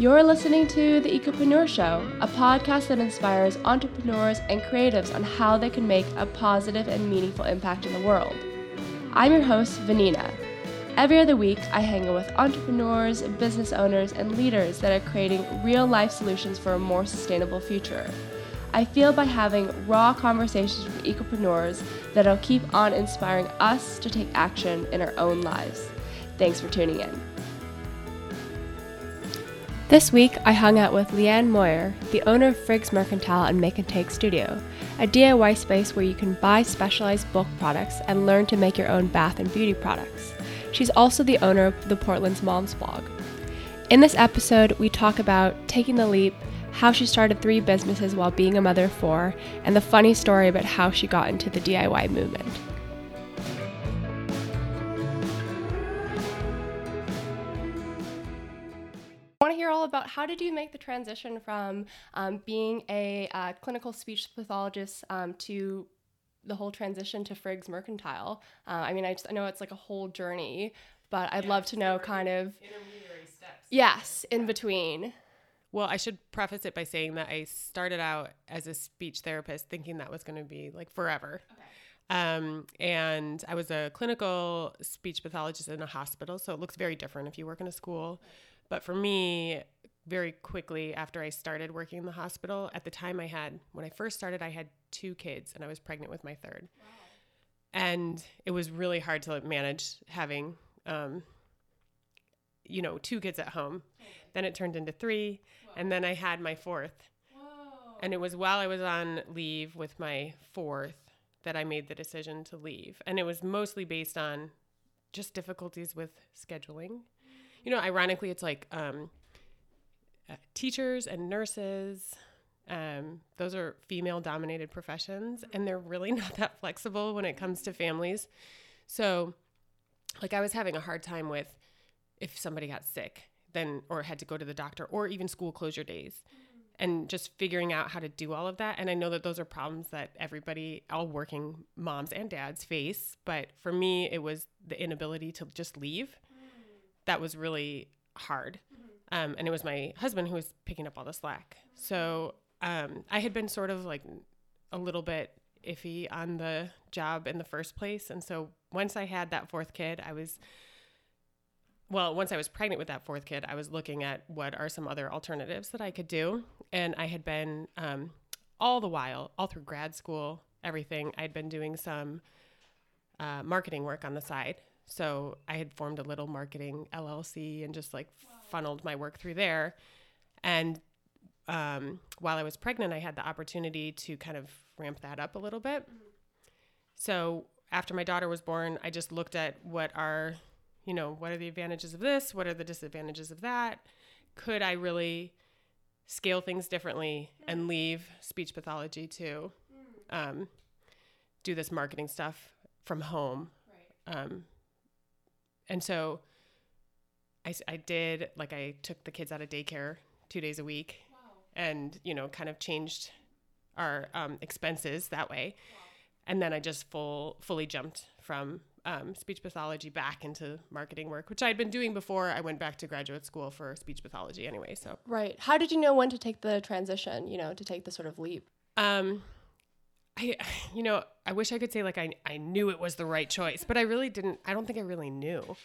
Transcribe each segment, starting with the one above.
You're listening to The Ecopreneur Show, a podcast that inspires entrepreneurs and creatives on how they can make a positive and meaningful impact in the world. I'm your host, Vanina. Every other week, I hang out with entrepreneurs, business owners, and leaders that are creating real life solutions for a more sustainable future. I feel by having raw conversations with ecopreneurs that I'll keep on inspiring us to take action in our own lives. Thanks for tuning in. This week, I hung out with Lee Ann Moyer, the owner of Frigg's Mercantile and Make and Take Studio, a DIY space where you can buy specialized bulk products and learn to make your own bath and beauty products. She's also the owner of the Portland's Moms blog. In this episode, we talk about taking the leap, how she started three businesses while being a mother of four, and the funny story about how she got into the DIY movement. About how did you make the transition from um, being a uh, clinical speech pathologist um, to the whole transition to Frigg's Mercantile. Uh, I mean, I just I know it's like a whole journey, but I'd yeah, love to know kind of intermediary steps. Yes, in between. Well, I should preface it by saying that I started out as a speech therapist thinking that was going to be like forever. Okay. Um, and I was a clinical speech pathologist in a hospital, so it looks very different if you work in a school. But for me, very quickly after I started working in the hospital, at the time I had, when I first started, I had two kids and I was pregnant with my third. Wow. And it was really hard to manage having, um, you know, two kids at home. Then it turned into three. And then I had my fourth. Whoa. And it was while I was on leave with my fourth that I made the decision to leave. And it was mostly based on just difficulties with scheduling. You know, ironically, it's like um, uh, teachers and nurses. Um, those are female dominated professions, and they're really not that flexible when it comes to families. So, like, I was having a hard time with if somebody got sick, then, or had to go to the doctor, or even school closure days, and just figuring out how to do all of that. And I know that those are problems that everybody, all working moms and dads, face. But for me, it was the inability to just leave that was really hard. Um, and it was my husband who was picking up all the slack. So um, I had been sort of like a little bit iffy on the job in the first place. And so once I had that fourth kid, I was, well, once I was pregnant with that fourth kid, I was looking at what are some other alternatives that I could do. And I had been, um, all the while, all through grad school, everything, I'd been doing some uh, marketing work on the side. So I had formed a little marketing LLC and just like funneled my work through there. And um, while I was pregnant, I had the opportunity to kind of ramp that up a little bit. So after my daughter was born, I just looked at what are, you know, what are the advantages of this? What are the disadvantages of that? Could I really scale things differently and leave speech pathology to um, do this marketing stuff from home? Right. Um, and so I, I did, like, I took the kids out of daycare two days a week wow. and, you know, kind of changed our um, expenses that way. Wow. And then I just full, fully jumped from um, speech pathology back into marketing work, which I'd been doing before I went back to graduate school for speech pathology anyway. So right, how did you know when to take the transition? You know, to take the sort of leap. Um, I, you know, I wish I could say like I, I knew it was the right choice, but I really didn't. I don't think I really knew. Right.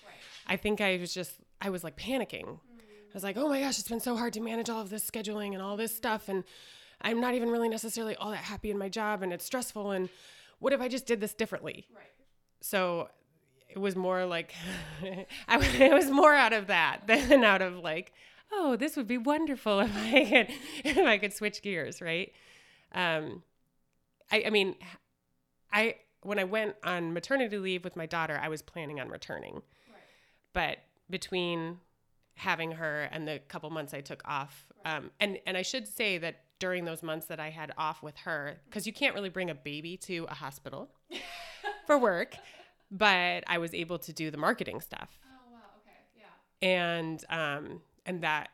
I think I was just, I was like panicking. Mm. I was like, oh my gosh, it's been so hard to manage all of this scheduling and all this stuff. And I'm not even really necessarily all that happy in my job and it's stressful. And what if I just did this differently? Right. So it was more like, I, it was more out of that than out of like, oh, this would be wonderful if I could, if I could switch gears. Right. Um, I, I mean, I when I went on maternity leave with my daughter, I was planning on returning, right. but between having her and the couple months I took off, right. um, and and I should say that during those months that I had off with her, because you can't really bring a baby to a hospital for work, but I was able to do the marketing stuff. Oh wow, okay, yeah. And um, and that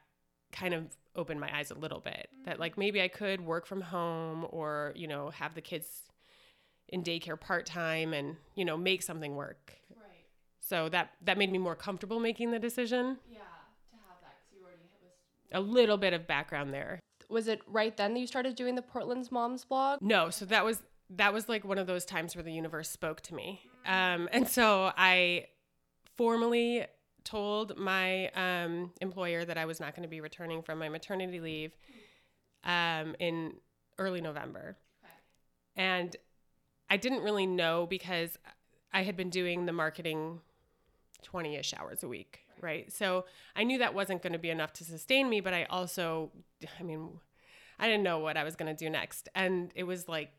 kind of opened my eyes a little bit mm-hmm. that like maybe I could work from home or, you know, have the kids in daycare part time and, you know, make something work. Right. So that that made me more comfortable making the decision. Yeah, to have that cuz you already was a little bit of background there. Was it right then that you started doing the Portland's Moms blog? No, so that was that was like one of those times where the universe spoke to me, um, and so I formally told my um, employer that I was not going to be returning from my maternity leave um, in early November, and I didn't really know because I had been doing the marketing 20 ish hours a week, right? So I knew that wasn't going to be enough to sustain me, but I also, I mean, I didn't know what I was going to do next. And it was like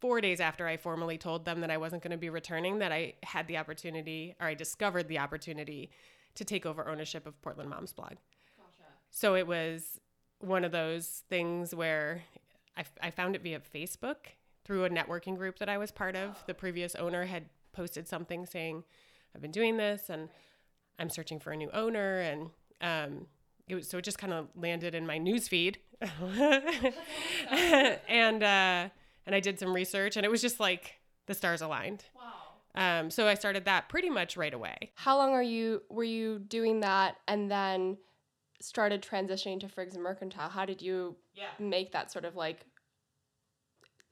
four days after I formally told them that I wasn't going to be returning that I had the opportunity, or I discovered the opportunity to take over ownership of Portland Moms blog. Gotcha. So it was one of those things where I, I found it via Facebook through a networking group that I was part of. The previous owner had posted something saying, I've been doing this and I'm searching for a new owner. And um, it was, so it just kind of landed in my news feed. and, uh, and I did some research and it was just like the stars aligned. Wow. Um, so I started that pretty much right away. How long are you, were you doing that and then started transitioning to Frigg's and Mercantile? How did you yeah. make that sort of like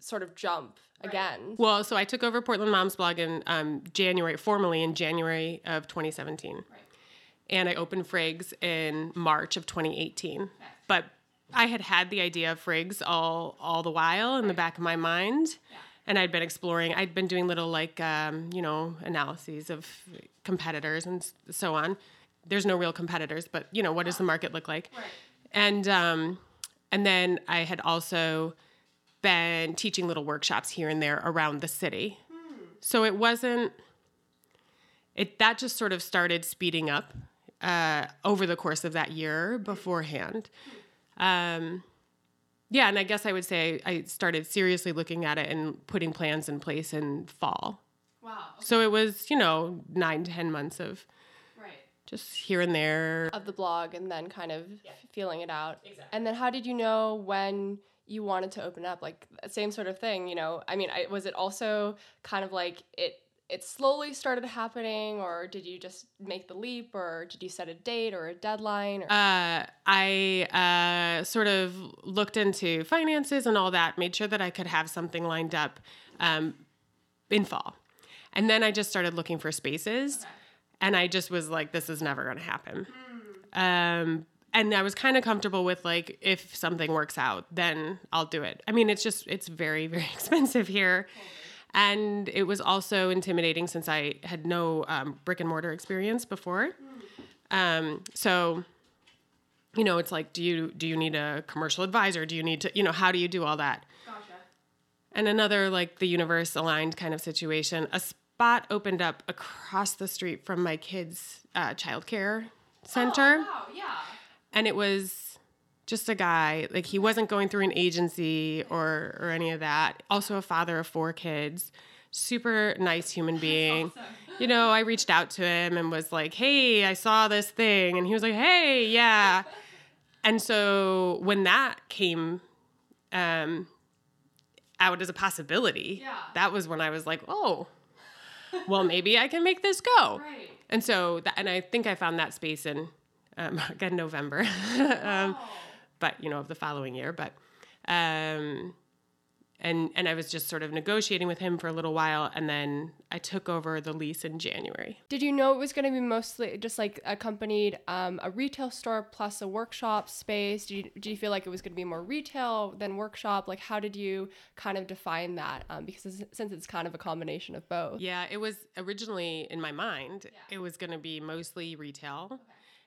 sort of jump right. again? Well, so I took over Portland Moms blog in um, January, formally in January of 2017. Right. And I opened Frigg's in March of 2018. Okay. But I had had the idea of Frigg's all all the while in right. the back of my mind. Yeah. And I'd been exploring, I'd been doing little like, um, you know, analyses of competitors and so on. There's no real competitors, but, you know, what does the market look like? Right. And, um, and then I had also been teaching little workshops here and there around the city. Hmm. So it wasn't it that just sort of started speeding up uh, over the course of that year beforehand. Um, yeah, and I guess I would say I started seriously looking at it and putting plans in place in fall. Wow. Okay. So it was, you know, nine, ten months of right. just here and there. Of the blog and then kind of yeah. feeling it out. Exactly. And then how did you know when you wanted to open up like same sort of thing you know i mean I, was it also kind of like it it slowly started happening or did you just make the leap or did you set a date or a deadline or? uh, i uh, sort of looked into finances and all that made sure that i could have something lined up um, in fall and then i just started looking for spaces and i just was like this is never going to happen mm. um, and I was kind of comfortable with like if something works out, then I'll do it. I mean, it's just it's very very expensive here, and it was also intimidating since I had no um, brick and mortar experience before. Um, so, you know, it's like, do you do you need a commercial advisor? Do you need to, you know, how do you do all that? Gotcha. And another like the universe aligned kind of situation. A spot opened up across the street from my kids' uh, childcare center. Oh, wow, yeah and it was just a guy like he wasn't going through an agency or or any of that also a father of four kids super nice human being awesome. you know i reached out to him and was like hey i saw this thing and he was like hey yeah and so when that came um, out as a possibility yeah. that was when i was like oh well maybe i can make this go right. and so that, and i think i found that space in um, again November, um, but you know of the following year. But um, and and I was just sort of negotiating with him for a little while, and then I took over the lease in January. Did you know it was going to be mostly just like accompanied um, a retail store plus a workshop space? Do you, do you feel like it was going to be more retail than workshop? Like, how did you kind of define that? Um, because since it's kind of a combination of both. Yeah, it was originally in my mind. Yeah. It was going to be mostly retail. Okay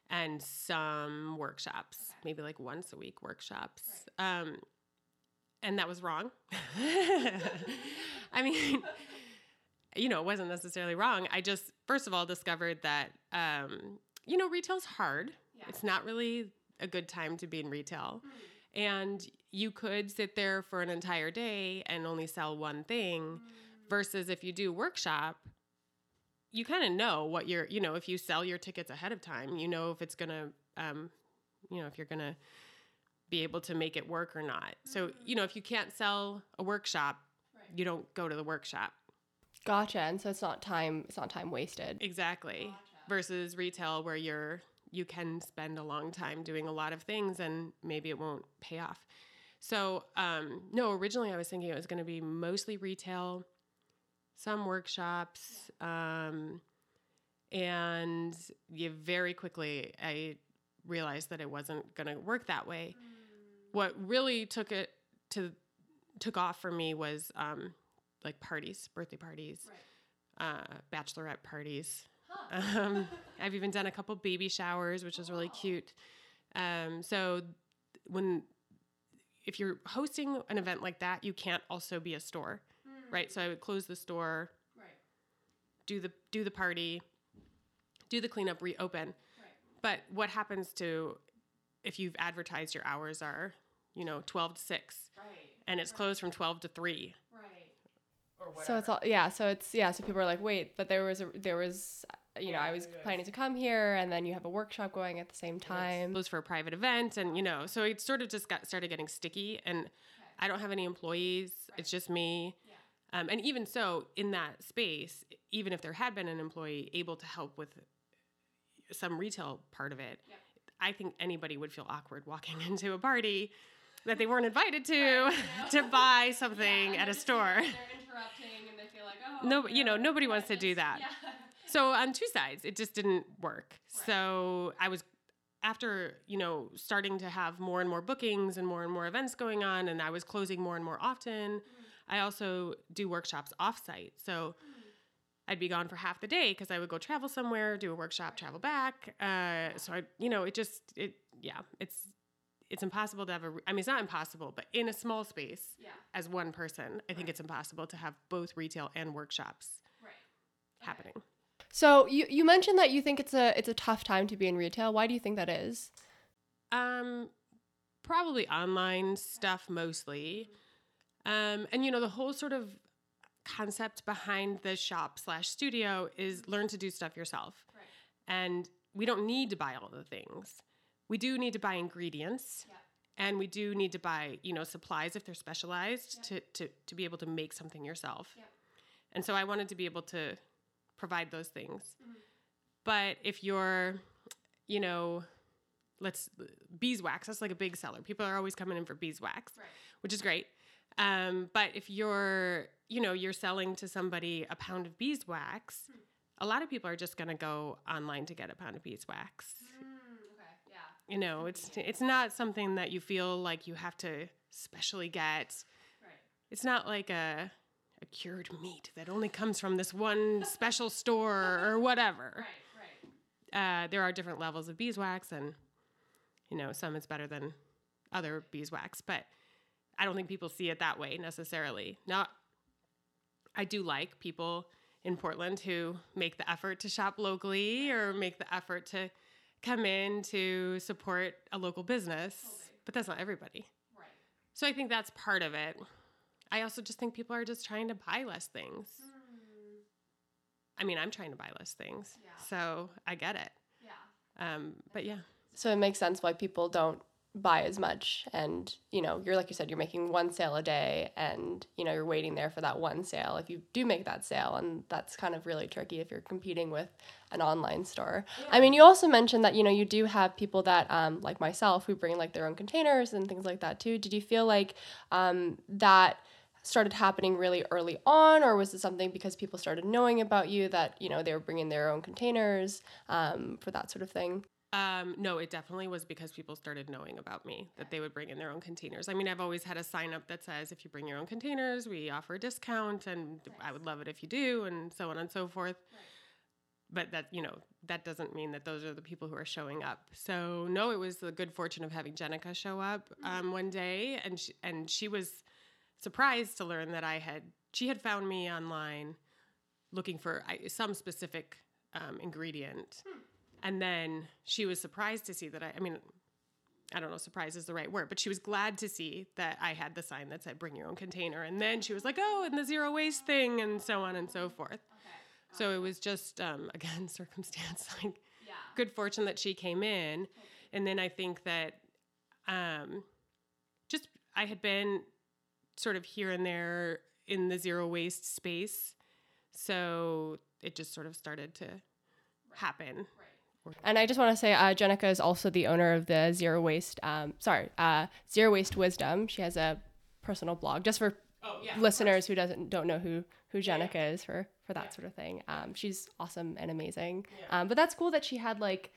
and some workshops, maybe like once a week workshops. Right. Um, and that was wrong. I mean, you know, it wasn't necessarily wrong. I just, first of all, discovered that, um, you know, retail's hard. Yeah. It's not really a good time to be in retail. Mm. And you could sit there for an entire day and only sell one thing, mm. versus if you do workshop, you kind of know what you're, you know, if you sell your tickets ahead of time, you know if it's going to, um, you know, if you're going to be able to make it work or not. So, you know, if you can't sell a workshop, right. you don't go to the workshop. Gotcha. And so it's not time, it's not time wasted. Exactly. Gotcha. Versus retail where you're, you can spend a long time doing a lot of things and maybe it won't pay off. So, um, no, originally I was thinking it was going to be mostly retail, some workshops, um, and you very quickly I realized that it wasn't going to work that way. What really took it to took off for me was um, like parties, birthday parties, uh, bachelorette parties. Um, I've even done a couple baby showers, which is really cute. Um, so when if you're hosting an event like that, you can't also be a store, right? So I would close the store, Right. do the do the party, do the cleanup, reopen. Right. But what happens to if you've advertised your hours are, you know, 12 to 6 Right. and it's closed from 12 to 3 Right. or whatever. So it's all yeah. So it's yeah. So people are like, wait, but there was a there was you know I was planning to come here, and then you have a workshop going at the same time. closed for a private event and you know so it sort of just got started getting sticky and i don't have any employees it's just me um, and even so in that space even if there had been an employee able to help with some retail part of it i think anybody would feel awkward walking into a party that they weren't invited to to buy something at a store. They're interrupting, and they feel like oh no you know nobody wants to do that. so on two sides it just didn't work. So i was after you know starting to have more and more bookings and more and more events going on and i was closing more and more often i also do workshops offsite so i'd be gone for half the day because i would go travel somewhere do a workshop travel back uh, so i you know it just it yeah it's it's impossible to have a i mean it's not impossible but in a small space Yeah. as one person i think it's impossible to have both retail and workshops Right. happening So you, you mentioned that you think it's a it's a tough time to be in retail. Why do you think that is? Um, probably online stuff mostly. Um, and you know, the whole sort of concept behind the shop slash studio is learn to do stuff yourself. Right. And we don't need to buy all the things. We do need to buy ingredients. Yeah. And we do need to buy, you know, supplies if they're specialized to, to, to be able to make something yourself. Yeah. And so I wanted to be able to provide those things. Mm-hmm. But if you're, you know, let's beeswax, that's like a big seller. People are always coming in for beeswax, Right. which is great. Um, but if you're, you know, you're selling to somebody a pound of beeswax, a lot of people are just going to go online to get a pound of beeswax. okay. Yeah. You know, it's it's not something that you feel like you have to specially get. Right. It's not like a a cured meat that only comes from this one special store or whatever. Right. Uh, there are different levels of beeswax, and you know, some is better than other beeswax, but I don't think people see it that way necessarily. Now, I do like people in Portland who make the effort to shop locally or make the effort to come in to support a local business, but that's not everybody. Right. So I think that's part of it. I also just think people are just trying to buy less things. I mean, I'm trying to buy less things, Yeah. so I get it. Yeah. Um, but yeah, So it makes sense why people don't buy as much and you know you're like you said you're making one sale a day and you know you're waiting there for that one sale. If you do make that sale and that's kind of really tricky if you're competing with an online store. I mean you also mentioned that you know you do have people that um, like myself who bring like their own containers and things like that too. Did you feel like um, that started happening really early on or was it something because people started knowing about you that you know they were bringing their own containers um, for that sort of thing Um, no, it definitely was because people started knowing about me that they would bring in their own containers. I mean, I've always had a sign up that says if you bring your own containers, we offer a discount, and I would love it if you do, and so on and so forth. But that you know that doesn't mean that those are the people who are showing up. So no, it was the good fortune of having Jenica show up um, one day, and she, and she was surprised to learn that I had she had found me online looking for some specific um, ingredient. And then she was surprised to see that I, I mean, I don't know, surprise is the right word, but she was glad to see that I had the sign that said bring your own container. And then she was like, oh, and the zero waste thing, and so on and so forth. So it was just, um, again, circumstance, like yeah good fortune that she came in. And then I think that um, just I had been sort of here and there in the zero waste space. So it just sort of started to happen And I just want to say, uh, Jenica is also the owner of the Zero Waste, um, sorry, uh, Zero Waste Wisdom. She has a personal blog just for Oh, yeah, listeners who doesn't don't know who who Jenica is for for that sort of thing. Um, she's awesome and amazing. Um, but that's cool that she had like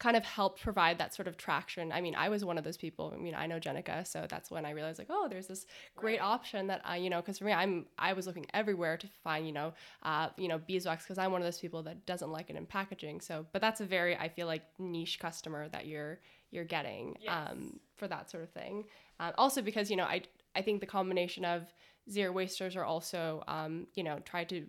kind of helped provide that sort of traction. I mean, I was one of those people. I mean, I know Jenica, so that's when I realized like, oh, there's this great option that I, you know, because for me, I'm I was looking everywhere to find, you know, uh, you know, beeswax because I'm one of those people that doesn't like it in packaging. So, but that's a very I feel like niche customer that you're you're getting um, for that sort of thing. Uh, also because you know I I think the combination of zero wasters are also um, you know try to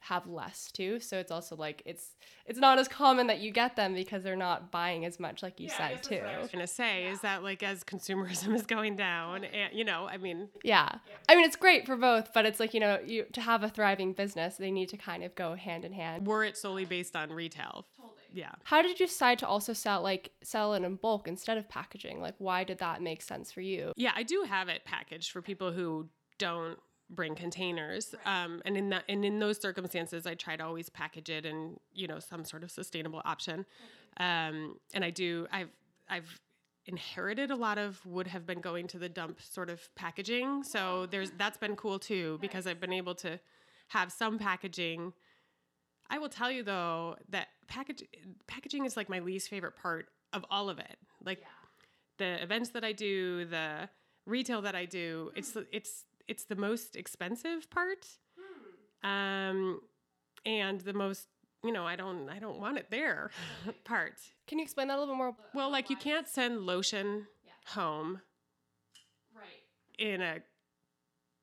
have less too so it's also like it's it's not as common that you get them because they're not buying as much like you said too I was gonna say is that like as consumerism is going down, and you know, I mean, yeah. i mean it's great for both but it's like you know you to have a thriving business they need to kind of go hand in hand. Were it solely based on retail, yeah. how did you decide to also sell like sell it in bulk instead of packaging? Like why did that make sense for you? Yeah, I do have it packaged for people who don't bring containers. Um, and in that and in those circumstances, I try to always package it in you know some sort of sustainable option. Um, and I do. I've I've inherited a lot of would have been going to the dump sort of packaging. So there's that's been cool too because I've been able to have some packaging. I will tell you though that package packaging is like my least favorite part of all of it. Like the events that I do, the retail that I do, it's it's it's the most expensive part, um, and the most you know I don't I don't want it there part. can you explain that a little bit more? Well, like you can't send lotion home right. in a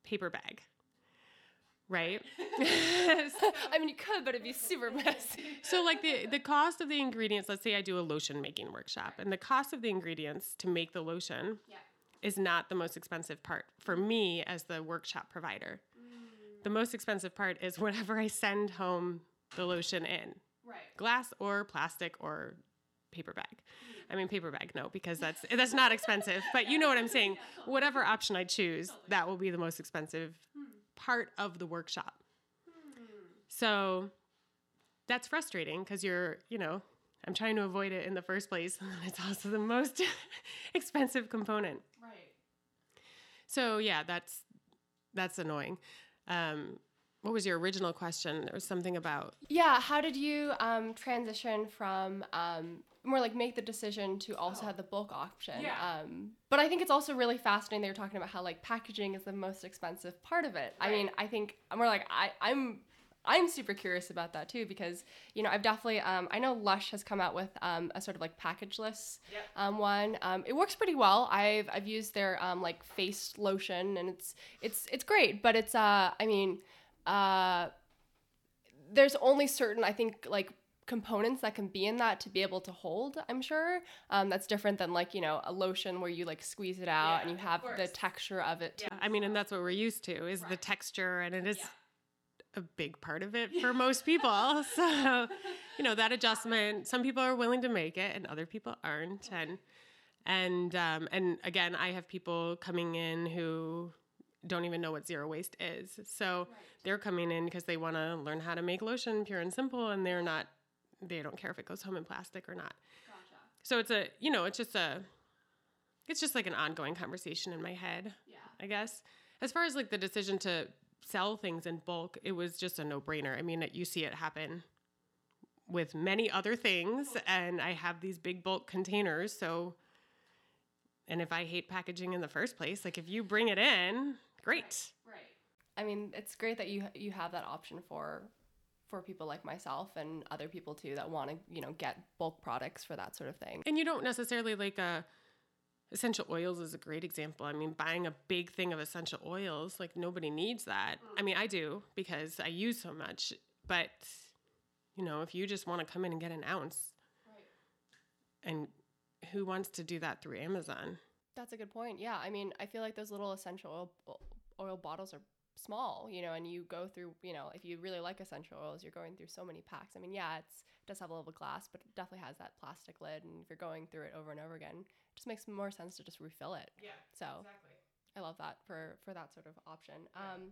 paper bag, right? i mean you could but it'd be super messy. So like the the cost of the ingredients, let's say I do a lotion making workshop and the cost of the ingredients to make the lotion is not the most expensive part for me as the workshop provider. The most expensive part is whatever I send home the lotion in. right Glass or plastic or paper bag. I mean paper bag no because that's that's not expensive, but you know what I'm saying. Whatever option I choose, that will be the most expensive part of the workshop. So that's frustrating because you're, you know, I'm trying to avoid it in the first place. And it's also the most expensive component. Right So yeah, that's that's annoying. Um, what was your original question? There was something about Yeah, how did you um, transition from um, more like make the decision to also have the bulk option? Yeah. Um, but I think it's also really fascinating. They were talking about how like packaging is the most expensive part of it. I mean, I think I'm more like I I'm. I'm super curious about that too because you know I've definitely um, I know Lush has come out with um, a sort of like packageless um, one. Um, it works pretty well. I've I've used their um, like face lotion and it's it's it's great, but it's uh I mean uh there's only certain i think like components that can be in that to be able to hold i'm sure um, that's different than like you know a lotion where you like squeeze it out and you have the texture of it too. yeah, I mean, and that's what we're used to is the texture, and it is a big part of it for most people. So, you know, that adjustment. Some people are willing to make it, and other people aren't. And and um, and again, I have people coming in who don't even know what zero waste is. So they're coming in because they want to learn how to make lotion pure and simple, and they're not. They don't care if it goes home in plastic or not. So it's a you know it's just a it's just like an ongoing conversation in my head. Yeah. I guess. As far as like the decision to sell things in bulk, it was just a no-brainer. I mean, you see it happen with many other things and I have these big bulk containers, so and if I hate packaging in the first place, like if you bring it in, great. Right. I mean, it's great that you you have that option for for people like myself and other people too that want to you know get bulk products for that sort of thing. And you don't necessarily like a essential oils is a great example. I mean, buying a big thing of essential oils, like nobody needs that. I mean, I do because I use so much, but you know, if you just want to come in and get an ounce, and who wants to do that through Amazon? That's a good point. Yeah, I mean, I feel like those little essential oil, oil bottles are small, you know, and you go through, you know, if you really like essential oils, you're going through so many packs. I mean, yeah, it's it does have a little glass, but it definitely has that plastic lid, and if you're going through it over and over again, it just makes more sense to just refill it. Yeah, So I love that for for that sort of option. Um,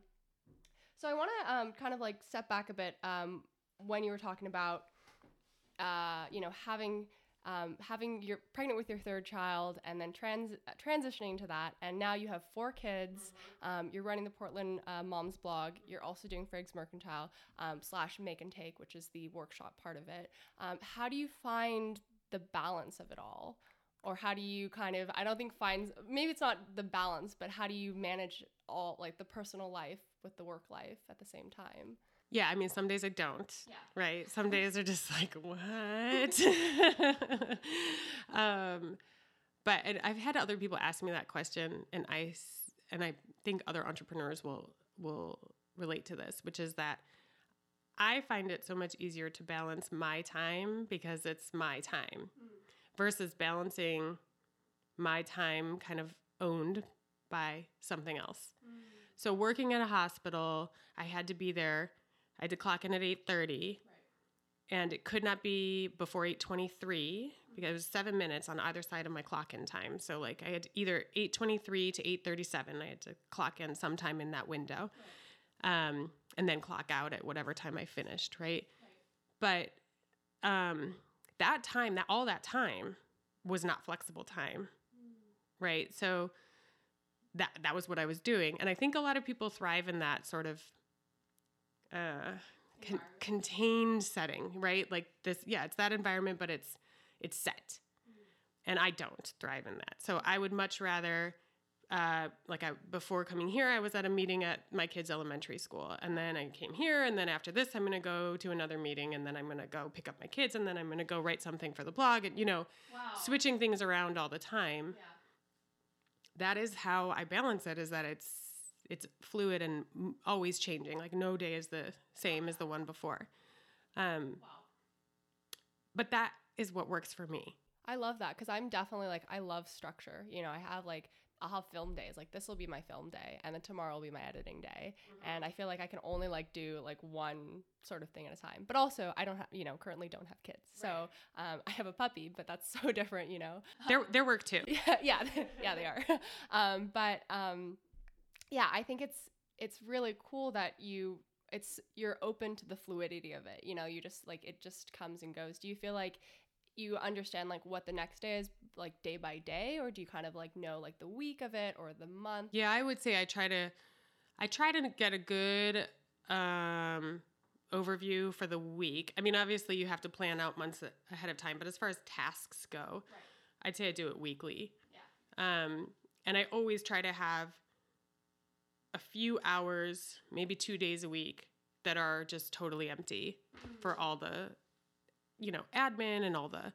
so I want to um, kind of like step back a bit um, when you were talking about uh, you know, having um, having you're pregnant with your third child and then trans transitioning to that. And now you have four kids. Um, you're running the portland uh, moms blog. You're also doing Frigg's mercantile um, slash make and take which is the workshop part of it. Um, how do you find the balance of it all? Or how do you kind of i don't think finds maybe it's not the balance but how do you manage all like the personal life with the work life at the same time yeah, I mean, some days I don't. Yeah. Right. Some days are just like, what? um, but and I've had other people ask me that question, and I and I think other entrepreneurs will will relate to this, which is that I find it so much easier to balance my time because it's my time versus balancing my time kind of owned by something else. So working at a hospital, I had to be there. I had to clock in at 8:30 and it could not be before 8:23 because it was 7 minutes on either side of my clock in time. So like I had either 8:23 to 8:37 I had to clock in sometime in that window. Um, and then clock out at whatever time I finished, right? But um, that time, that all that time was not flexible time. Right? So that that was what I was doing. And I think a lot of people thrive in that sort of uh, con- contained setting, right? Like this, yeah, it's that environment, but it's it's set, and I don't thrive in that. So I would much rather, uh, like I before coming here, I was at a meeting at my kids' elementary school, and then I came here, and then after this, I'm gonna go to another meeting, and then I'm gonna go pick up my kids, and then I'm gonna go write something for the blog, and you know, switching things around all the time. That is how I balance it. Is that it's it's fluid and always changing. Like no day is the same as the one before. Um, But that is what works for me. I love that because I'm definitely like I love structure. You know, I have like I'll have film days. Like this will be my film day, and then tomorrow will be my editing day. And I feel like I can only like do like one sort of thing at a time. But also, I don't have you know currently don't have kids, so um, I have a puppy, but that's so different. You know, Their their work too. yeah, yeah, yeah, they are. Um, but um, yeah, I think it's it's really cool that you it's you're open to the fluidity of it. You know, you just like it just comes and goes. Do you feel like you understand like what the next day is like day by day or do you kind of like know like the week of it or the month? Yeah, I would say I try to I try to get a good um overview for the week. I mean, obviously you have to plan out months ahead of time, but as far as tasks go, I'd say I do it weekly. Yeah. Um and I always try to have a few hours, maybe 2 days a week that are just totally empty for all the you know, admin and all the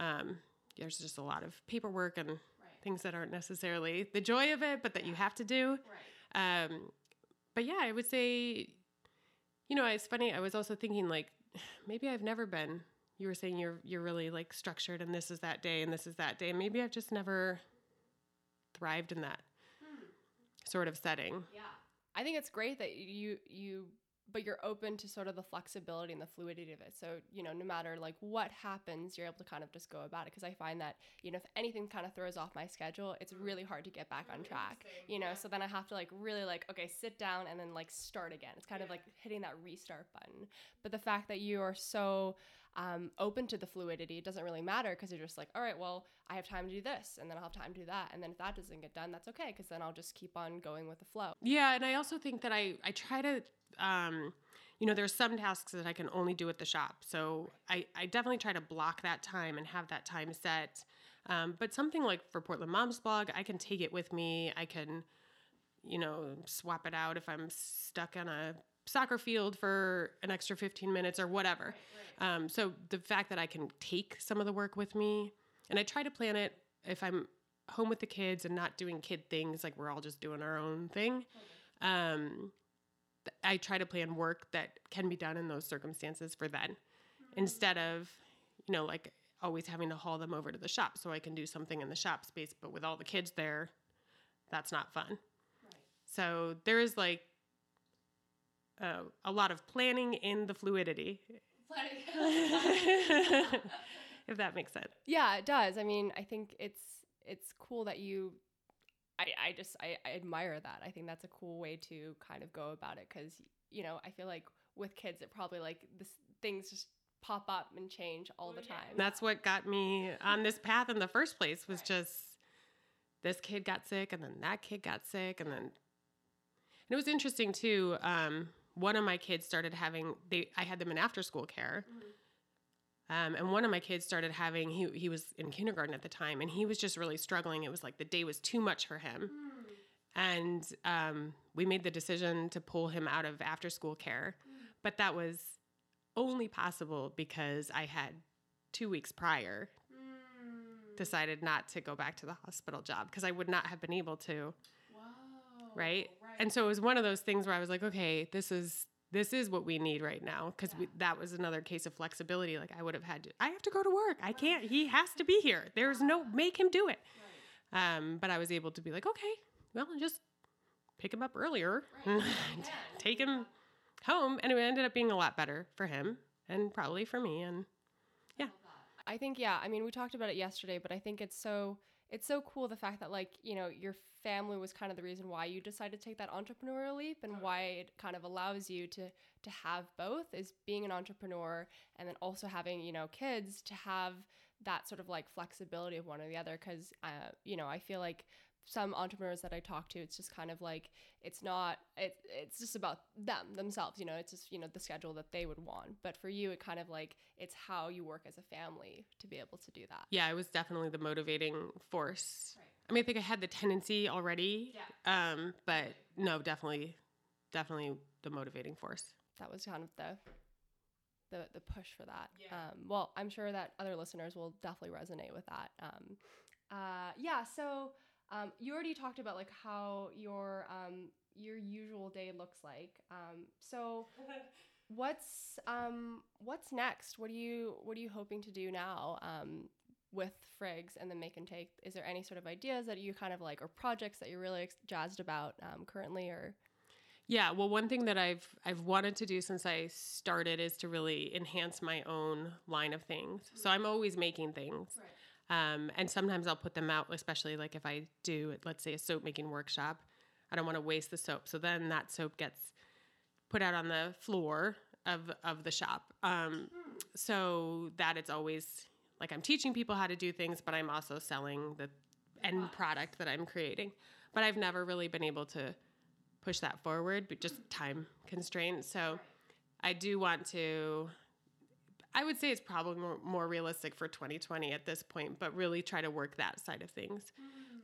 um there's just a lot of paperwork and things that aren't necessarily the joy of it, but that you have to do. Right. Um, but yeah, I would say, you know, it's funny. I was also thinking like, maybe I've never been. You were saying you're you're really like structured, and this is that day, and this is that day. Maybe I've just never thrived in that sort of setting. Yeah. I think it's great that you you but you're open to sort of the flexibility and the fluidity of it. So, you know, no matter like what happens, you're able to kind of just go about it because I find that, you know, if anything kind of throws off my schedule, it's really hard to get back on track. You know, so then I have to like really like okay, sit down and then like start again. It's kind of like hitting that restart button. But the fact that you are so um, open to the fluidity, it doesn't really matter because you're just like, all right, well, I have time to do this and then I'll have time to do that. And then if that doesn't get done, that's okay because then I'll just keep on going with the flow. Yeah, and I also think that I I try to um you know there's some tasks that I can only do at the shop. So I I definitely try to block that time and have that time set. Um, but something like for Portland Moms blog, I can take it with me. I can you know swap it out if I'm stuck on a soccer field for an extra 15 minutes or whatever. Um, so the fact that I can take some of the work with me and I try to plan it if I'm home with the kids and not doing kid things like we're all just doing our own thing. Um, I try to plan work that can be done in those circumstances for then instead of, you know, like always having to haul them over to the shop so I can do something in the shop space. But with all the kids there, that's not fun. So there is like uh, a lot of planning in the fluidity, if that makes sense. Yeah, it does. I mean, I think it's it's cool that you I, I just I, I admire that. I think that's a cool way to kind of go about it because you know I feel like with kids it probably like this things just pop up and change all the time. That's what got me on this path in the first place was just this kid got sick and then that kid got sick and then and it was interesting too. Um, one of my kids started having they I had them in after school care. Um, and one of my kids started having he he was in kindergarten at the time and he was just really struggling. It was like the day was too much for him. And um, we made the decision to pull him out of after school care. But that was only possible because I had two weeks prior decided not to go back to the hospital job because I would not have been able to. Right? And so it was one of those things where I was like, okay, this is this is what we need right now because that was another case of flexibility. Like I would have had to, I have to go to work. I can't. He has to be here. There's no make him do it. Um, but I was able to be like, okay, well, just pick him up earlier, take him home, and it ended up being a lot better for him and probably for me. And yeah, I think yeah. I mean, we talked about it yesterday, but I think it's so it's so cool the fact that like you know your family was kind of the reason why you decided to take that entrepreneurial leap and why it kind of allows you to to have both is being an entrepreneur and then also having you know kids to have that sort of like flexibility of one or the other because uh, you know I feel like some entrepreneurs that I talk to, it's just kind of like it's not it, it's just about them themselves, you know, it's just, you know, the schedule that they would want. But for you it kind of like it's how you work as a family to be able to do that. yeah, it was definitely the motivating force. I mean, I think I had the tendency already, um, but no, definitely, definitely the motivating force. That was kind of the the the push for that. Um, well, I'm sure that other listeners will definitely resonate with that. Um, uh, yeah, so um, you already talked about like how your um, your usual day looks like. Um, so what's um, what's next? What are you what are you hoping to do now um, with Frigg's and the Make and Take? Is there any sort of ideas that you kind of like or projects that you're really jazzed about um, currently or? Yeah, well, one thing that I've I've wanted to do since I started is to really enhance my own line of things. So I'm always making things, um, and sometimes I'll put them out, especially like if I do, let's say, a soap making workshop. I don't want to waste the soap, so then that soap gets put out on the floor of of the shop. Um, so that it's always like I'm teaching people how to do things, but I'm also selling the end product that I'm creating. But I've never really been able to push that forward, but just time constraints. So I do want to. I would say it's probably more, more realistic for 2020 at this point, but really try to work that side of things.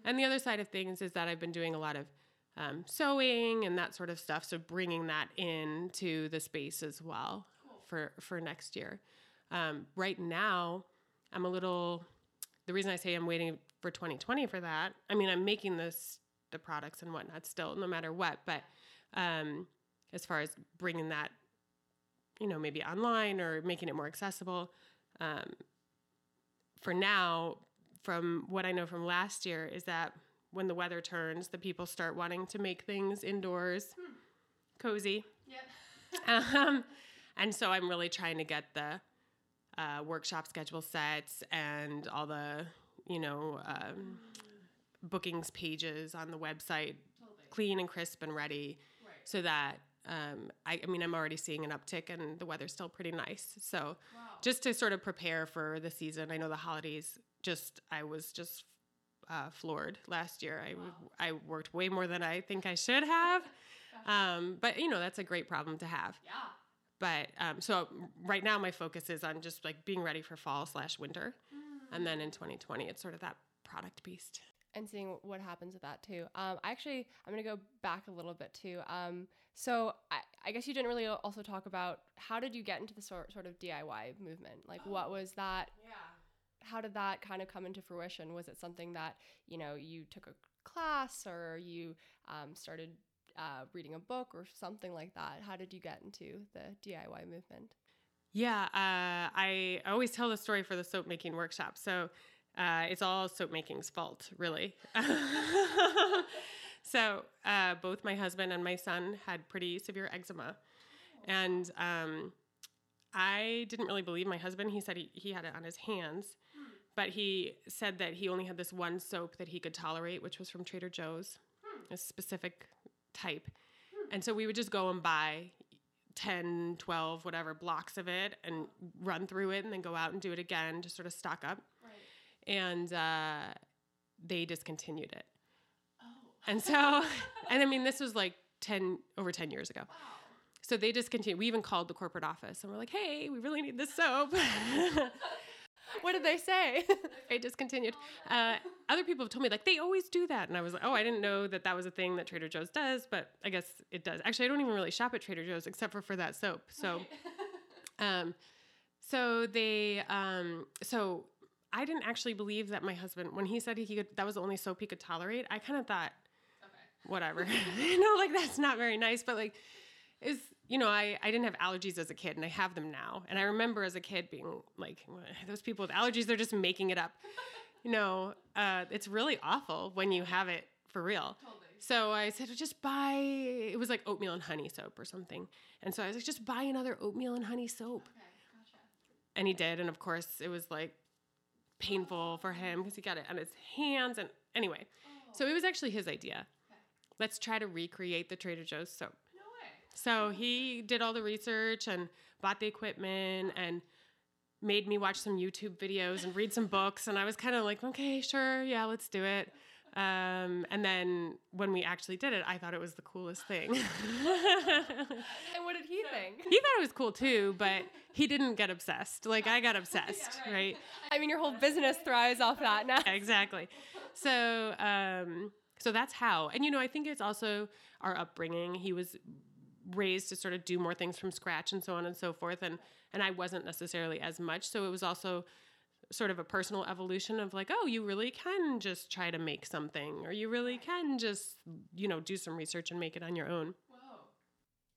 And the other side of things is that I've been doing a lot of um, sewing and that sort of stuff. So bringing that into the space as well for for next year. Um, right now, I'm a little. The reason I say I'm waiting for 2020 for that, I mean, I'm making this the products and whatnot still, no matter what. But um, as far as bringing that, you know, maybe online or making it more accessible, um, for now, from what I know from last year, is that when the weather turns, the people start wanting to make things indoors, cozy. Yeah. Um, and so I'm really trying to get the uh, workshop schedule sets and all the, you know, um, bookings pages on the website clean and crisp and ready so that um, I, I mean i'm already seeing an uptick and the weather's still pretty nice. So just to sort of prepare for the season i know the holidays just i was just uh, floored last year. I, I worked way more than i think i should have. Um, but you know that's a great problem to have. Yeah. But um, so right now my focus is on just like being ready for fall slash winter and then in 2020 it's sort of that product beast and seeing what happens with that too. Um, I actually, I'm gonna go back a little bit too. Um, so I, I guess you didn't really also talk about how did you get into the sort sort of DIY movement? Like, what was that? yeah How did that kind of come into fruition? Was it something that you know you took a class or you um, started uh, reading a book or something like that? How did you get into the DIY movement? Yeah, uh, I always tell the story for the soap making workshop. So uh, it's all soap making's fault, really. so uh, both my husband and my son had pretty severe eczema, and um, I didn't really believe my husband. He said he, he had it on his hands, but he said that he only had this one soap that he could tolerate, which was from Trader Joe's, a specific type. And so we would just go and buy 10, 12, whatever blocks of it and run through it and then go out and do it again to sort of stock up. Right. And uh, they discontinued it. Oh. And so, and I mean, this was like 10, over 10 years ago. Wow. So they discontinued. We even called the corporate office and we're like, hey, we really need this soap. what did they say? they discontinued. Uh, other people have told me like they always do that, and I was like, oh, I didn't know that that was a thing that Trader Joe's does, but I guess it does. Actually, I don't even really shop at Trader Joe's except for for that soap. So, um, so they, um, so I didn't actually believe that my husband when he said he could that was the only soap he could tolerate. I kind of thought, okay. whatever, you know, like that's not very nice, but like is you know I, I didn't have allergies as a kid and i have them now and i remember as a kid being like those people with allergies they're just making it up you know uh, it's really awful when you have it for real Totally. so i said just buy it was like oatmeal and honey soap or something and so i was like just buy another oatmeal and honey soap Okay, gotcha. and he did and of course it was like painful for him because he got it on his hands and anyway so it was actually his idea Okay. let's try to recreate the trader joe's soap. So he did all the research and bought the equipment and made me watch some YouTube videos and read some books. And I was kind of like, okay, sure, yeah, let's do it. Um, and then when we actually did it, I thought it was the coolest thing. And what did he think? He thought it was cool too, but he didn't get obsessed. Like I got obsessed, Yeah, right? I mean, your whole business thrives off that now. exactly. So, um, so that's how. And you know, I think it's also our upbringing. He was raised to sort of do more things from scratch and so on and so forth, and and I wasn't necessarily as much. So it was also sort of a personal evolution of like, oh, you really can just try to make something, or you really can just you know do some research and make it on your own. Whoa.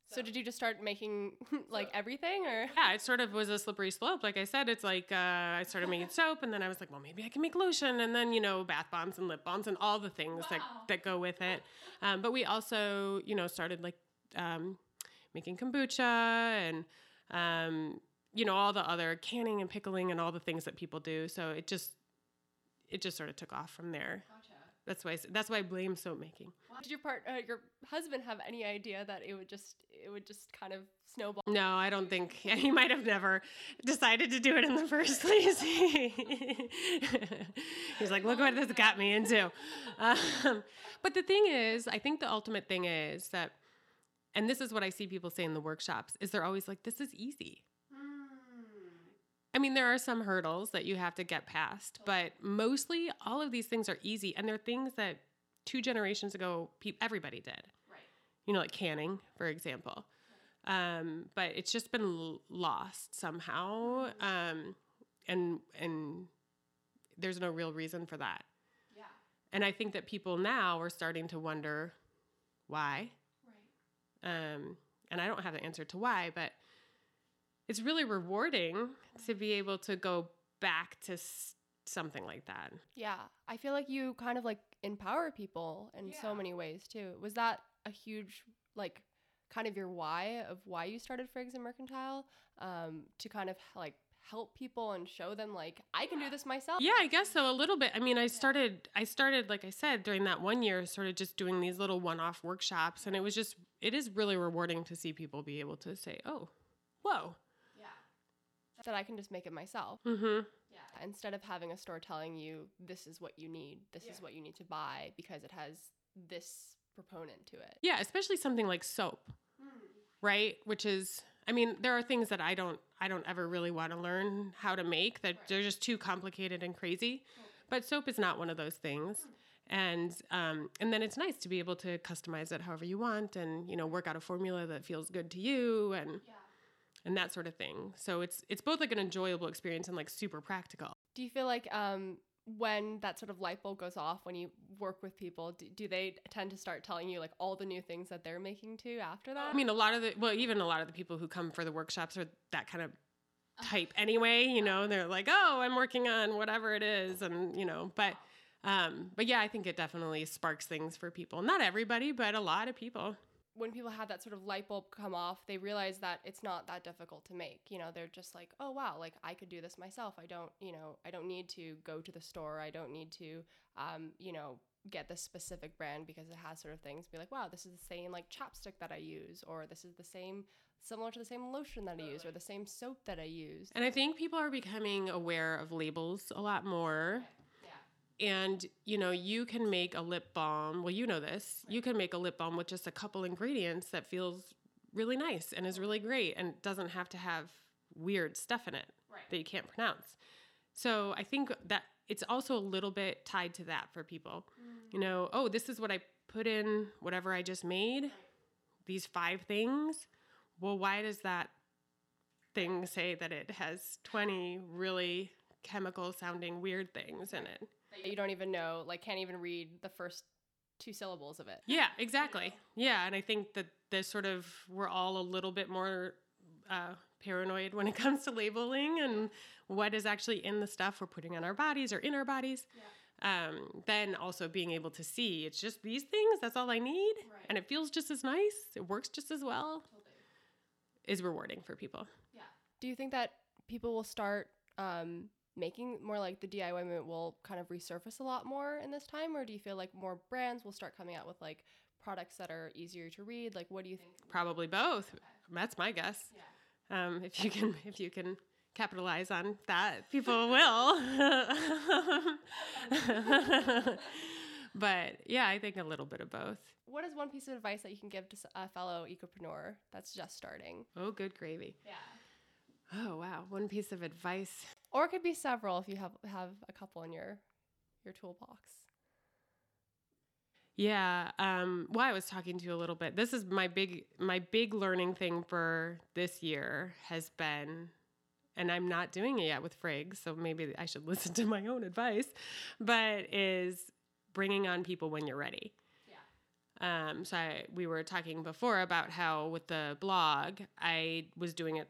So did you just start making like everything or? yeah, it sort of was a slippery slope. Like I said, it's like uh, I started making soap, and then I was like, well, maybe I can make lotion, and then you know, bath bombs and lip balms and all the things Wow. that that go with it. Um, but we also, you know, started like um, making kombucha and um, you know all the other canning and pickling and all the things that people do. So it just it just sort of took off from there. Gotcha. That's why that's why I blame soap making. Did your part, uh, your husband, have any idea that it would just, it would just kind of snowball? No, I don't think yeah, he might have never decided to do it in the first place. He's like, look what this got me into. Um, but the thing is, I think the ultimate thing is that, and this is what I see people say in the workshops, is they're always like, this is easy. I mean, there are some hurdles that you have to get past, but mostly all of these things are easy, and they're things that two generations ago, pe- everybody did Right. you know, like canning, for example. Um, but it's just been l- lost somehow, um, and and there's no real reason for that. Yeah. And I think that people now are starting to wonder why. Um, and I don't have the answer to why, but it's really rewarding to be able to go back to s- something like that. Yeah. I feel like you kind of like empower people in Yeah. so many ways too. Was that a huge, like, kind of your why of why you started Frigg's and Mercantile um, to kind of like help people and show them like I can do this myself. Yeah, I guess so a little bit. I mean, I started I started like I said during that one year sort of just doing these little one-off workshops and it was just it is really rewarding to see people be able to say, "Oh, whoa." Yeah. That I can just make it myself. Mhm. Yeah. Instead of having a store telling you this is what you need, this is what you need to buy because it has this proponent to it. Yeah, especially something like soap. Right? Which is I mean, there are things that I don't I don't ever really want to learn how to make that they're just too complicated and crazy. But soap is not one of those things. And um, and then it's nice to be able to customize it however you want and you know work out a formula that feels good to you and Yeah. and that sort of thing. So it's it's both like an enjoyable experience and like super practical. Do you feel like um, when that sort of light bulb goes off when you work with people, do, do they tend to start telling you like all the new things that they're making too after that? I mean, a lot of the well, even a lot of the people who come for the workshops are that kind of type anyway. You know, they're like, oh, I'm working on whatever it is, and you know, but um, but yeah, I think it definitely sparks things for people. Not everybody, but a lot of people. When people have that sort of light bulb come off, they realize that it's not that difficult to make. You know, they're just like, oh wow, like I could do this myself. I don't, you know, I don't need to go to the store. I don't need to, um, you know, get this specific brand because it has sort of things. Be like, wow, this is the same like chapstick that I use, or this is the same similar to the same lotion that I use or the same soap that I use. And I think people are becoming aware of labels a lot more. And you know, you can make a lip balm. Well, you know this. You can make a lip balm with just a couple ingredients that feels really nice and is really great and doesn't have to have weird stuff in it Right. that you can't pronounce. So I think that it's also a little bit tied to that for people. You know, oh, this is what I put in whatever I just made. These five things. Well, why does that thing say that it has 20 really chemical sounding weird things in it? You don't even know, like, can't even read the first two syllables of it. Yeah, exactly. Yeah, and I think that there's sort of we're all a little bit more uh, paranoid when it comes to labeling and what is actually in the stuff we're putting on our bodies or in our bodies. Um, then also being able to see it's just these things. That's all I need, Right. and it feels just as nice. It works just as well. Is rewarding for people. Yeah. Do you think that people will start um, making more like the DIY movement will kind of resurface a lot more in this time, or do you feel like more brands will start coming out with like products that are easier to read? Like, what do you think? Probably both. That's my guess. Um, if you can, if you can capitalize on that, people will. but yeah, I think a little bit of both. What is one piece of advice that you can give to a fellow ecopreneur that's just starting? Oh, good gravy. Yeah. Oh wow, one piece of advice. Or it could be several if you have have a couple in your your toolbox. Yeah. Um, well, I was talking to you a little bit. This is my big my big learning thing for this year has been, and I'm not doing it yet with Frigg's, so maybe I should listen to my own advice, but is bringing on people when you're ready. Yeah. Um, so I, we were talking before about how with the blog, I was doing it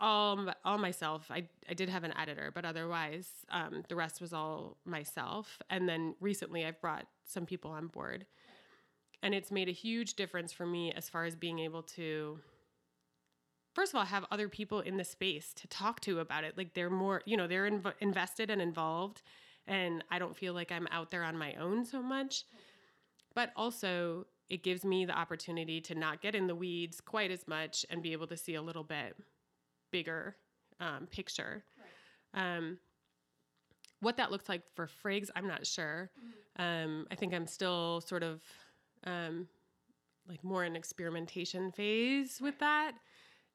all all myself. I I did have an editor, but otherwise, um, the rest was all myself. And then recently, I've brought some people on board, and it's made a huge difference for me as far as being able to. First of all, have other people in the space to talk to about it. Like they're more, you know, they're inv- invested and involved, and I don't feel like I'm out there on my own so much but also it gives me the opportunity to not get in the weeds quite as much and be able to see a little bit bigger um, picture. Um, what that looks like for Frigg's, I'm not sure. Um, I think I'm still sort of um, like more in experimentation phase with that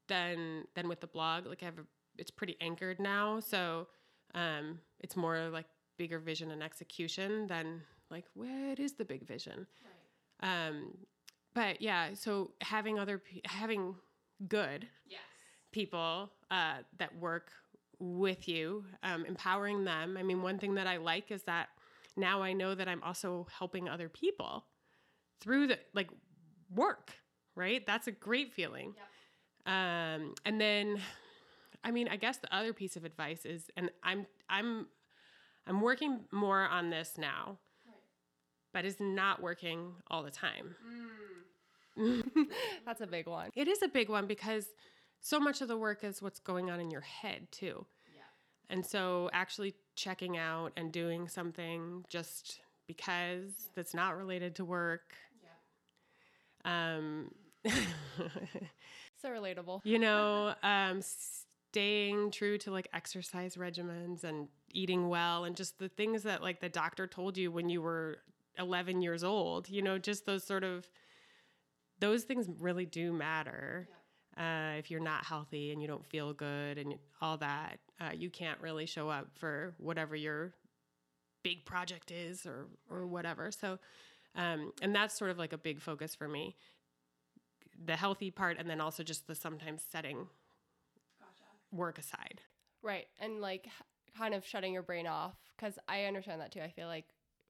than than with the blog. Like I have, a, it's pretty anchored now, so um, it's more like bigger vision and execution than like what is the big vision. Um, but yeah, so having other having good Yes. People uh, that work with you, um, empowering them. I mean, one thing that I like is that now I know that I'm also helping other people through the like work, right? That's a great feeling. Yep. Um, and then, I mean, I guess the other piece of advice is, and I'm I'm I'm working more on this now, Right. but it's not working all the time. That's a big one. It is a big one because so much of the work is what's going on in your head too. Yeah. And so actually checking out and doing something just because that's not related to work. Yeah. Um, So relatable. you know, um, staying true to like exercise regimens and eating well and just the things that like the doctor told you when you were 11 years old, you know, just those sort of, those things really do matter. Uh, if you're not healthy and you don't feel good and all that, uh, you can't really show up for whatever your big project is or or whatever. So, um, and that's sort of like a big focus for me, the healthy part, and then also just the sometimes setting work aside. Right. And like kind of shutting your brain off because I understand that too. I feel like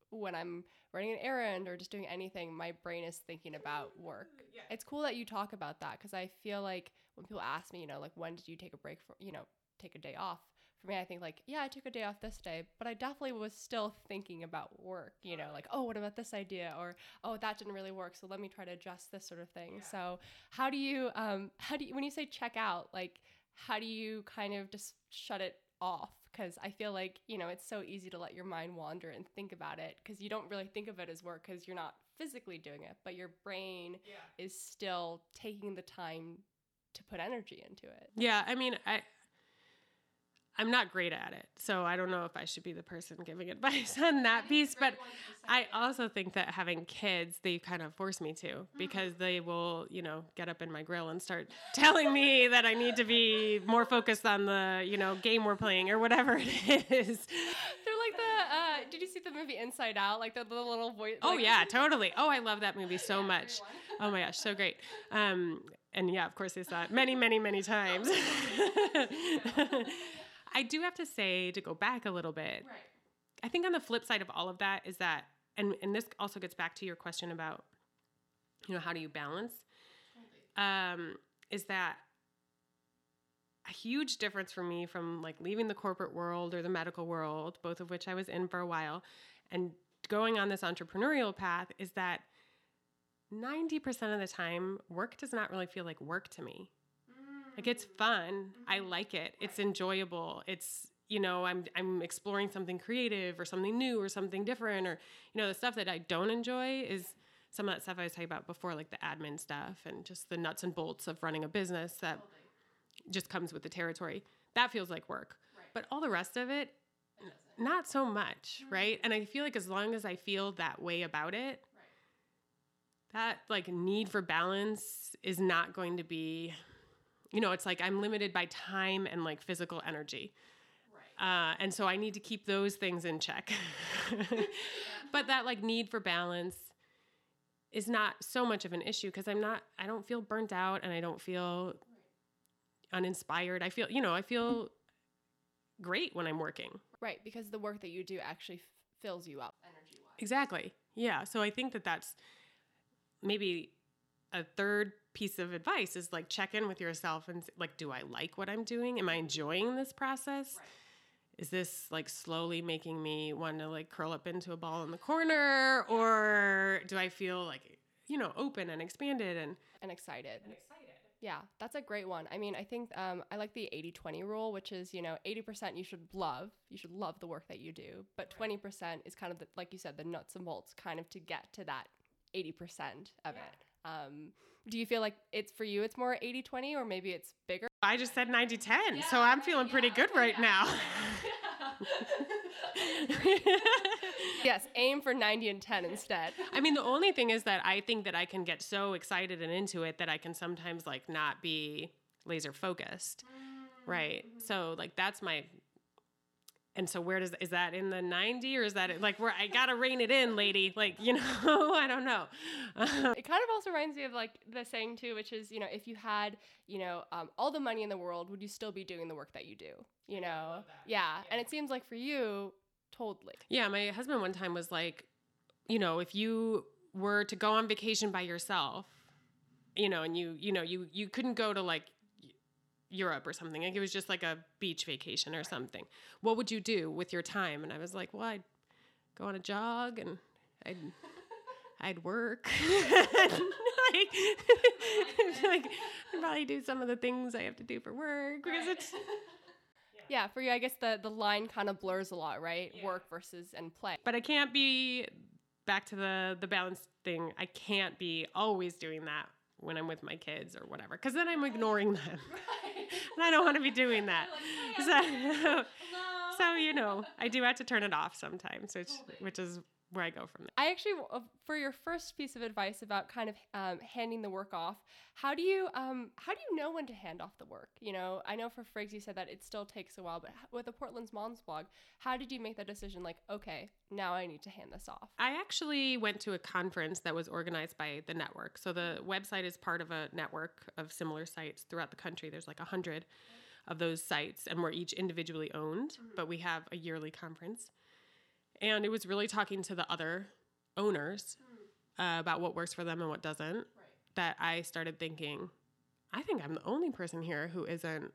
when I'm running an errand or just doing anything, my brain is thinking about work. It's cool that you talk about that because I feel like when people ask me, you know, like when did you take a break for, you know, take a day off? For me, I think like, yeah, I took a day off this day, but I definitely was still thinking about work, you know, like, oh, what about this idea? Or, oh, that didn't really work. So let me try to adjust this sort of thing. So how do you, um, how do you, when you say check out, like, how do you kind of just shut it off? Because I feel like, you know, it's so easy to let your mind wander and think about it because you don't really think of it as work because you're not physically doing it, but your brain is still taking the time to put energy into it. Yeah, I mean, I I'm not great at it. So I don't know if I should be the person giving advice on that piece, but I also think that having kids, they kind of force me to because they will, you know, get up in my grill and start telling me that I need to be more focused on the, you know, game we're playing or whatever it is. They're like the uh, did you see the movie Inside Out? Like the, the little voice Oh like- yeah, totally. Oh, I love that movie so much. Oh my gosh, so great. Um, and yeah, of course, they saw it many, many, many times. I do have to say to go back a little bit. Right. I think on the flip side of all of that is that, and and this also gets back to your question about, you know, how do you balance? Um, is that a huge difference for me from like leaving the corporate world or the medical world, both of which I was in for a while, and going on this entrepreneurial path is that 90% of the time, work does not really feel like work to me. Like it's fun. I like it. It's enjoyable. It's you know, I'm I'm exploring something creative or something new or something different or you know, the stuff that I don't enjoy is some of that stuff I was talking about before, like the admin stuff and just the nuts and bolts of running a business that just comes with the territory. That feels like work. But all the rest of it, not so much, mm-hmm. right? And I feel like as long as I feel that way about it, that like need for balance is not going to be you know it's like i'm limited by time and like physical energy uh, and so i need to keep those things in check but that like need for balance is not so much of an issue because i'm not i don't feel burnt out and i don't feel uninspired i feel you know i feel great when i'm working Right, because the work that you do actually f- fills you up energy wise. Exactly. Yeah. So I think that that's maybe a third piece of advice is like check in with yourself and like, do I like what I'm doing? Am I enjoying this process? Is this like slowly making me want to like curl up into a ball in the corner? Or do I feel like, you know, open and expanded and And excited. And excited? Yeah, that's a great one. I mean, I think um, I like the 80 20 rule, which is, you know, 80% you should love. You should love the work that you do. But 20% is kind of, the, like you said, the nuts and bolts kind of to get to that 80% of it. Um, do you feel like it's for you, it's more 80 20 or maybe it's bigger? I just said 90 10. so I'm feeling pretty good right now. Yes, aim for 90 and 10 instead. I mean, the only thing is that I think that I can get so excited and into it that I can sometimes like not be laser focused. Mm. Right. So like that's my and so where does is that in the 90 or is that like where I got to rein it in, lady? Like, you know, I don't know. it kind of also reminds me of like the saying too, which is, you know, if you had, you know, um, all the money in the world, would you still be doing the work that you do? You know? Yeah. And it seems like for you, totally. Yeah, my husband one time was like, you know, if you were to go on vacation by yourself, you know, and you, you know, you you couldn't go to like Europe or something. Like it was just like a beach vacation or something. What would you do with your time? And I was like, well, I'd go on a jog and I'd I'd work. like, like I'd probably do some of the things I have to do for work because it's Yeah. For you, I guess the, the line kind of blurs a lot, right? Work versus and play. but I can't be back to the the balance thing. I can't be always doing that when I'm with my kids or whatever, because then I'm ignoring them, and I don't want to be doing that. So, so you know, I do have to turn it off sometimes, which which is where I go from there. I actually, uh, for your first piece of advice about kind of um, handing the work off, how do you um, how do you know when to hand off the work? You know, I know for Frigg's you said that it still takes a while, but with the Portland's Moms blog, how did you make that decision? Like, okay, now I need to hand this off. I actually went to a conference that was organized by the network. So the website is part of a network of similar sites throughout the country. There's like a hundred of those sites, and we're each individually owned, but we have a yearly conference. And it was really talking to the other owners uh, about what works for them and what doesn't. That I started thinking, I think I'm the only person here who isn't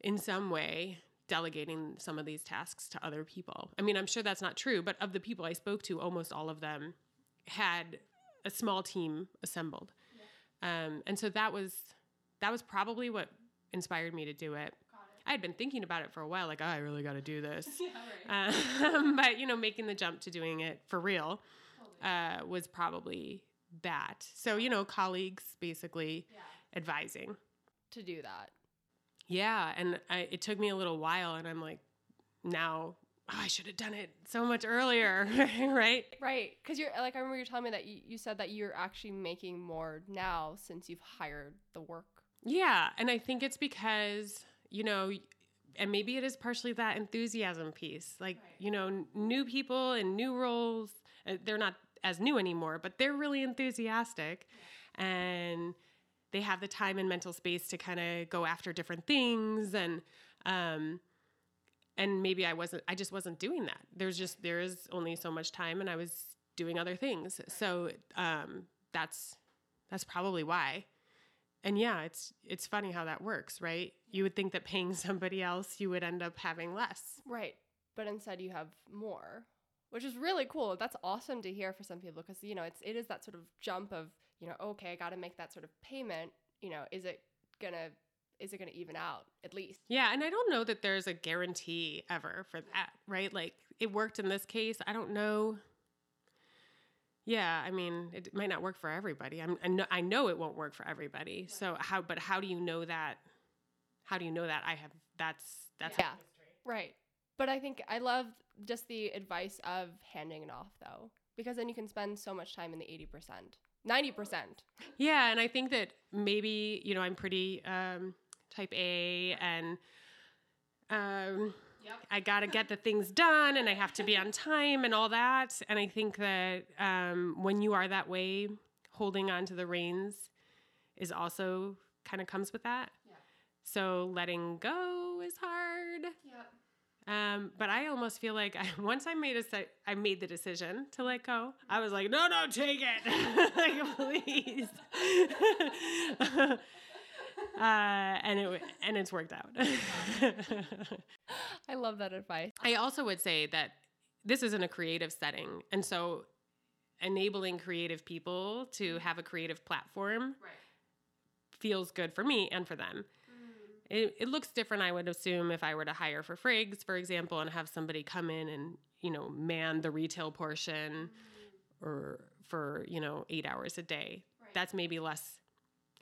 in some way delegating some of these tasks to other people. I mean, I'm sure that's not true, but of the people I spoke to, almost all of them had a small team assembled. Um, and so that was that was probably what inspired me to do it. I had been thinking about it for a while, like, oh, I really got to do this. um, but you know, making the jump to doing it for real uh, was probably that. So you know, colleagues basically, advising. To do that. Yeah, and I, it took me a little while, and I'm like, now oh, I should have done it so much earlier, right? Right, because you're like I remember you telling me that you, you said that you're actually making more now since you've hired the work. Yeah, and I think it's because you know, and maybe it is partially that enthusiasm piece. Like Right. you know, n- new people and new roles, uh, they're not as new anymore, but they're really enthusiastic, and they have the time and mental space to kind of go after different things and. Um, and maybe I wasn't I just wasn't doing that. There's just there is only so much time and I was doing other things. So um that's that's probably why. And yeah, it's it's funny how that works, right? You would think that paying somebody else you would end up having less. Right, but instead you have more, which is really cool. That's awesome to hear for some people because you know it's it is that sort of jump of you know okay I got to make that sort of payment. You know, is it gonna is it gonna even out at least? Yeah, and I don't know that there's a guarantee ever for that, right? Like it worked in this case. I don't know. Yeah, I mean, it might not work for everybody. I'm, I know, I know it won't work for everybody. So how, but how do you know that? How do you know that? I have that's that's Yeah. Right. But I think I love just the advice of handing it off though, because then you can spend so much time in the 80%, 90%. Yeah, and I think that maybe you know I'm pretty um, type A, and um, Yep. I got to get the things done, and I have to be on time, and all that. And I think that um, when you are that way, holding on to the reins is also kind of comes with that. Yeah. So letting go is hard. Yep. Um, but I almost feel like I, once I made a se- I made the decision to let go. I was like, no, no, take it, like, please. uh, and it and it's worked out. I love that advice. I also would say that this is in a creative setting, and so enabling creative people to mm-hmm. have a creative platform Right. feels good for me and for them. Mm-hmm. It, it looks different, I would assume, if I were to hire for Frigg's, for example, and have somebody come in and, you know, man the retail portion mm-hmm. or for, you know, eight hours a day. Right. That's maybe less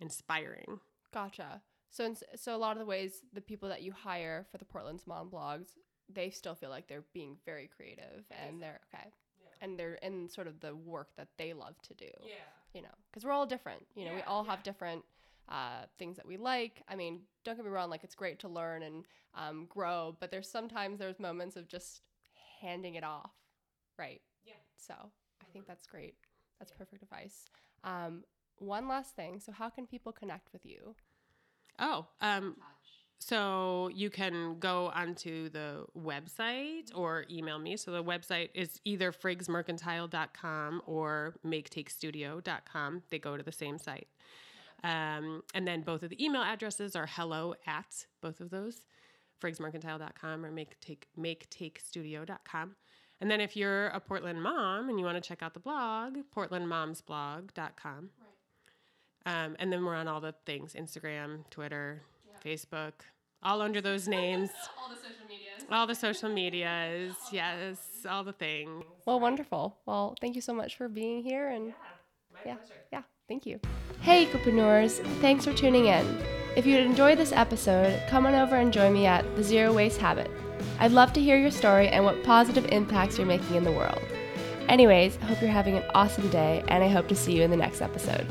inspiring. Gotcha. So, in, so a lot of the ways the people that you hire for the Portland's Mom blogs, they still feel like they're being very creative and they're okay, and they're in sort of the work that they love to do. Yeah. You know, because we're all different. You know, we all yeah. have different uh, things that we like. I mean, don't get me wrong. Like it's great to learn and um, grow, but there's sometimes there's moments of just handing it off, right? Yeah. So I think that's great. That's perfect advice. Um, one last thing. So how can people connect with you? Oh, um, so you can go onto the website or email me. So the website is either friggsmercantile.com or maketakestudio.com. They go to the same site. Um, and then both of the email addresses are hello at both of those, friggsmercantile.com or maketake, maketakestudio.com. And then if you're a Portland mom and you want to check out the blog, portlandmomsblog.com. Um, and then we're on all the things Instagram, Twitter, Facebook, all under those names. All the social medias. all the social medias. Yes, all the things. Well, wonderful. Well, thank you so much for being here and My yeah, yeah, thank you. Hey, Ecopreneurs, thanks for tuning in. If you enjoyed this episode, come on over and join me at The Zero Waste Habit. I'd love to hear your story and what positive impacts you're making in the world. Anyways, hope you're having an awesome day, and I hope to see you in the next episode.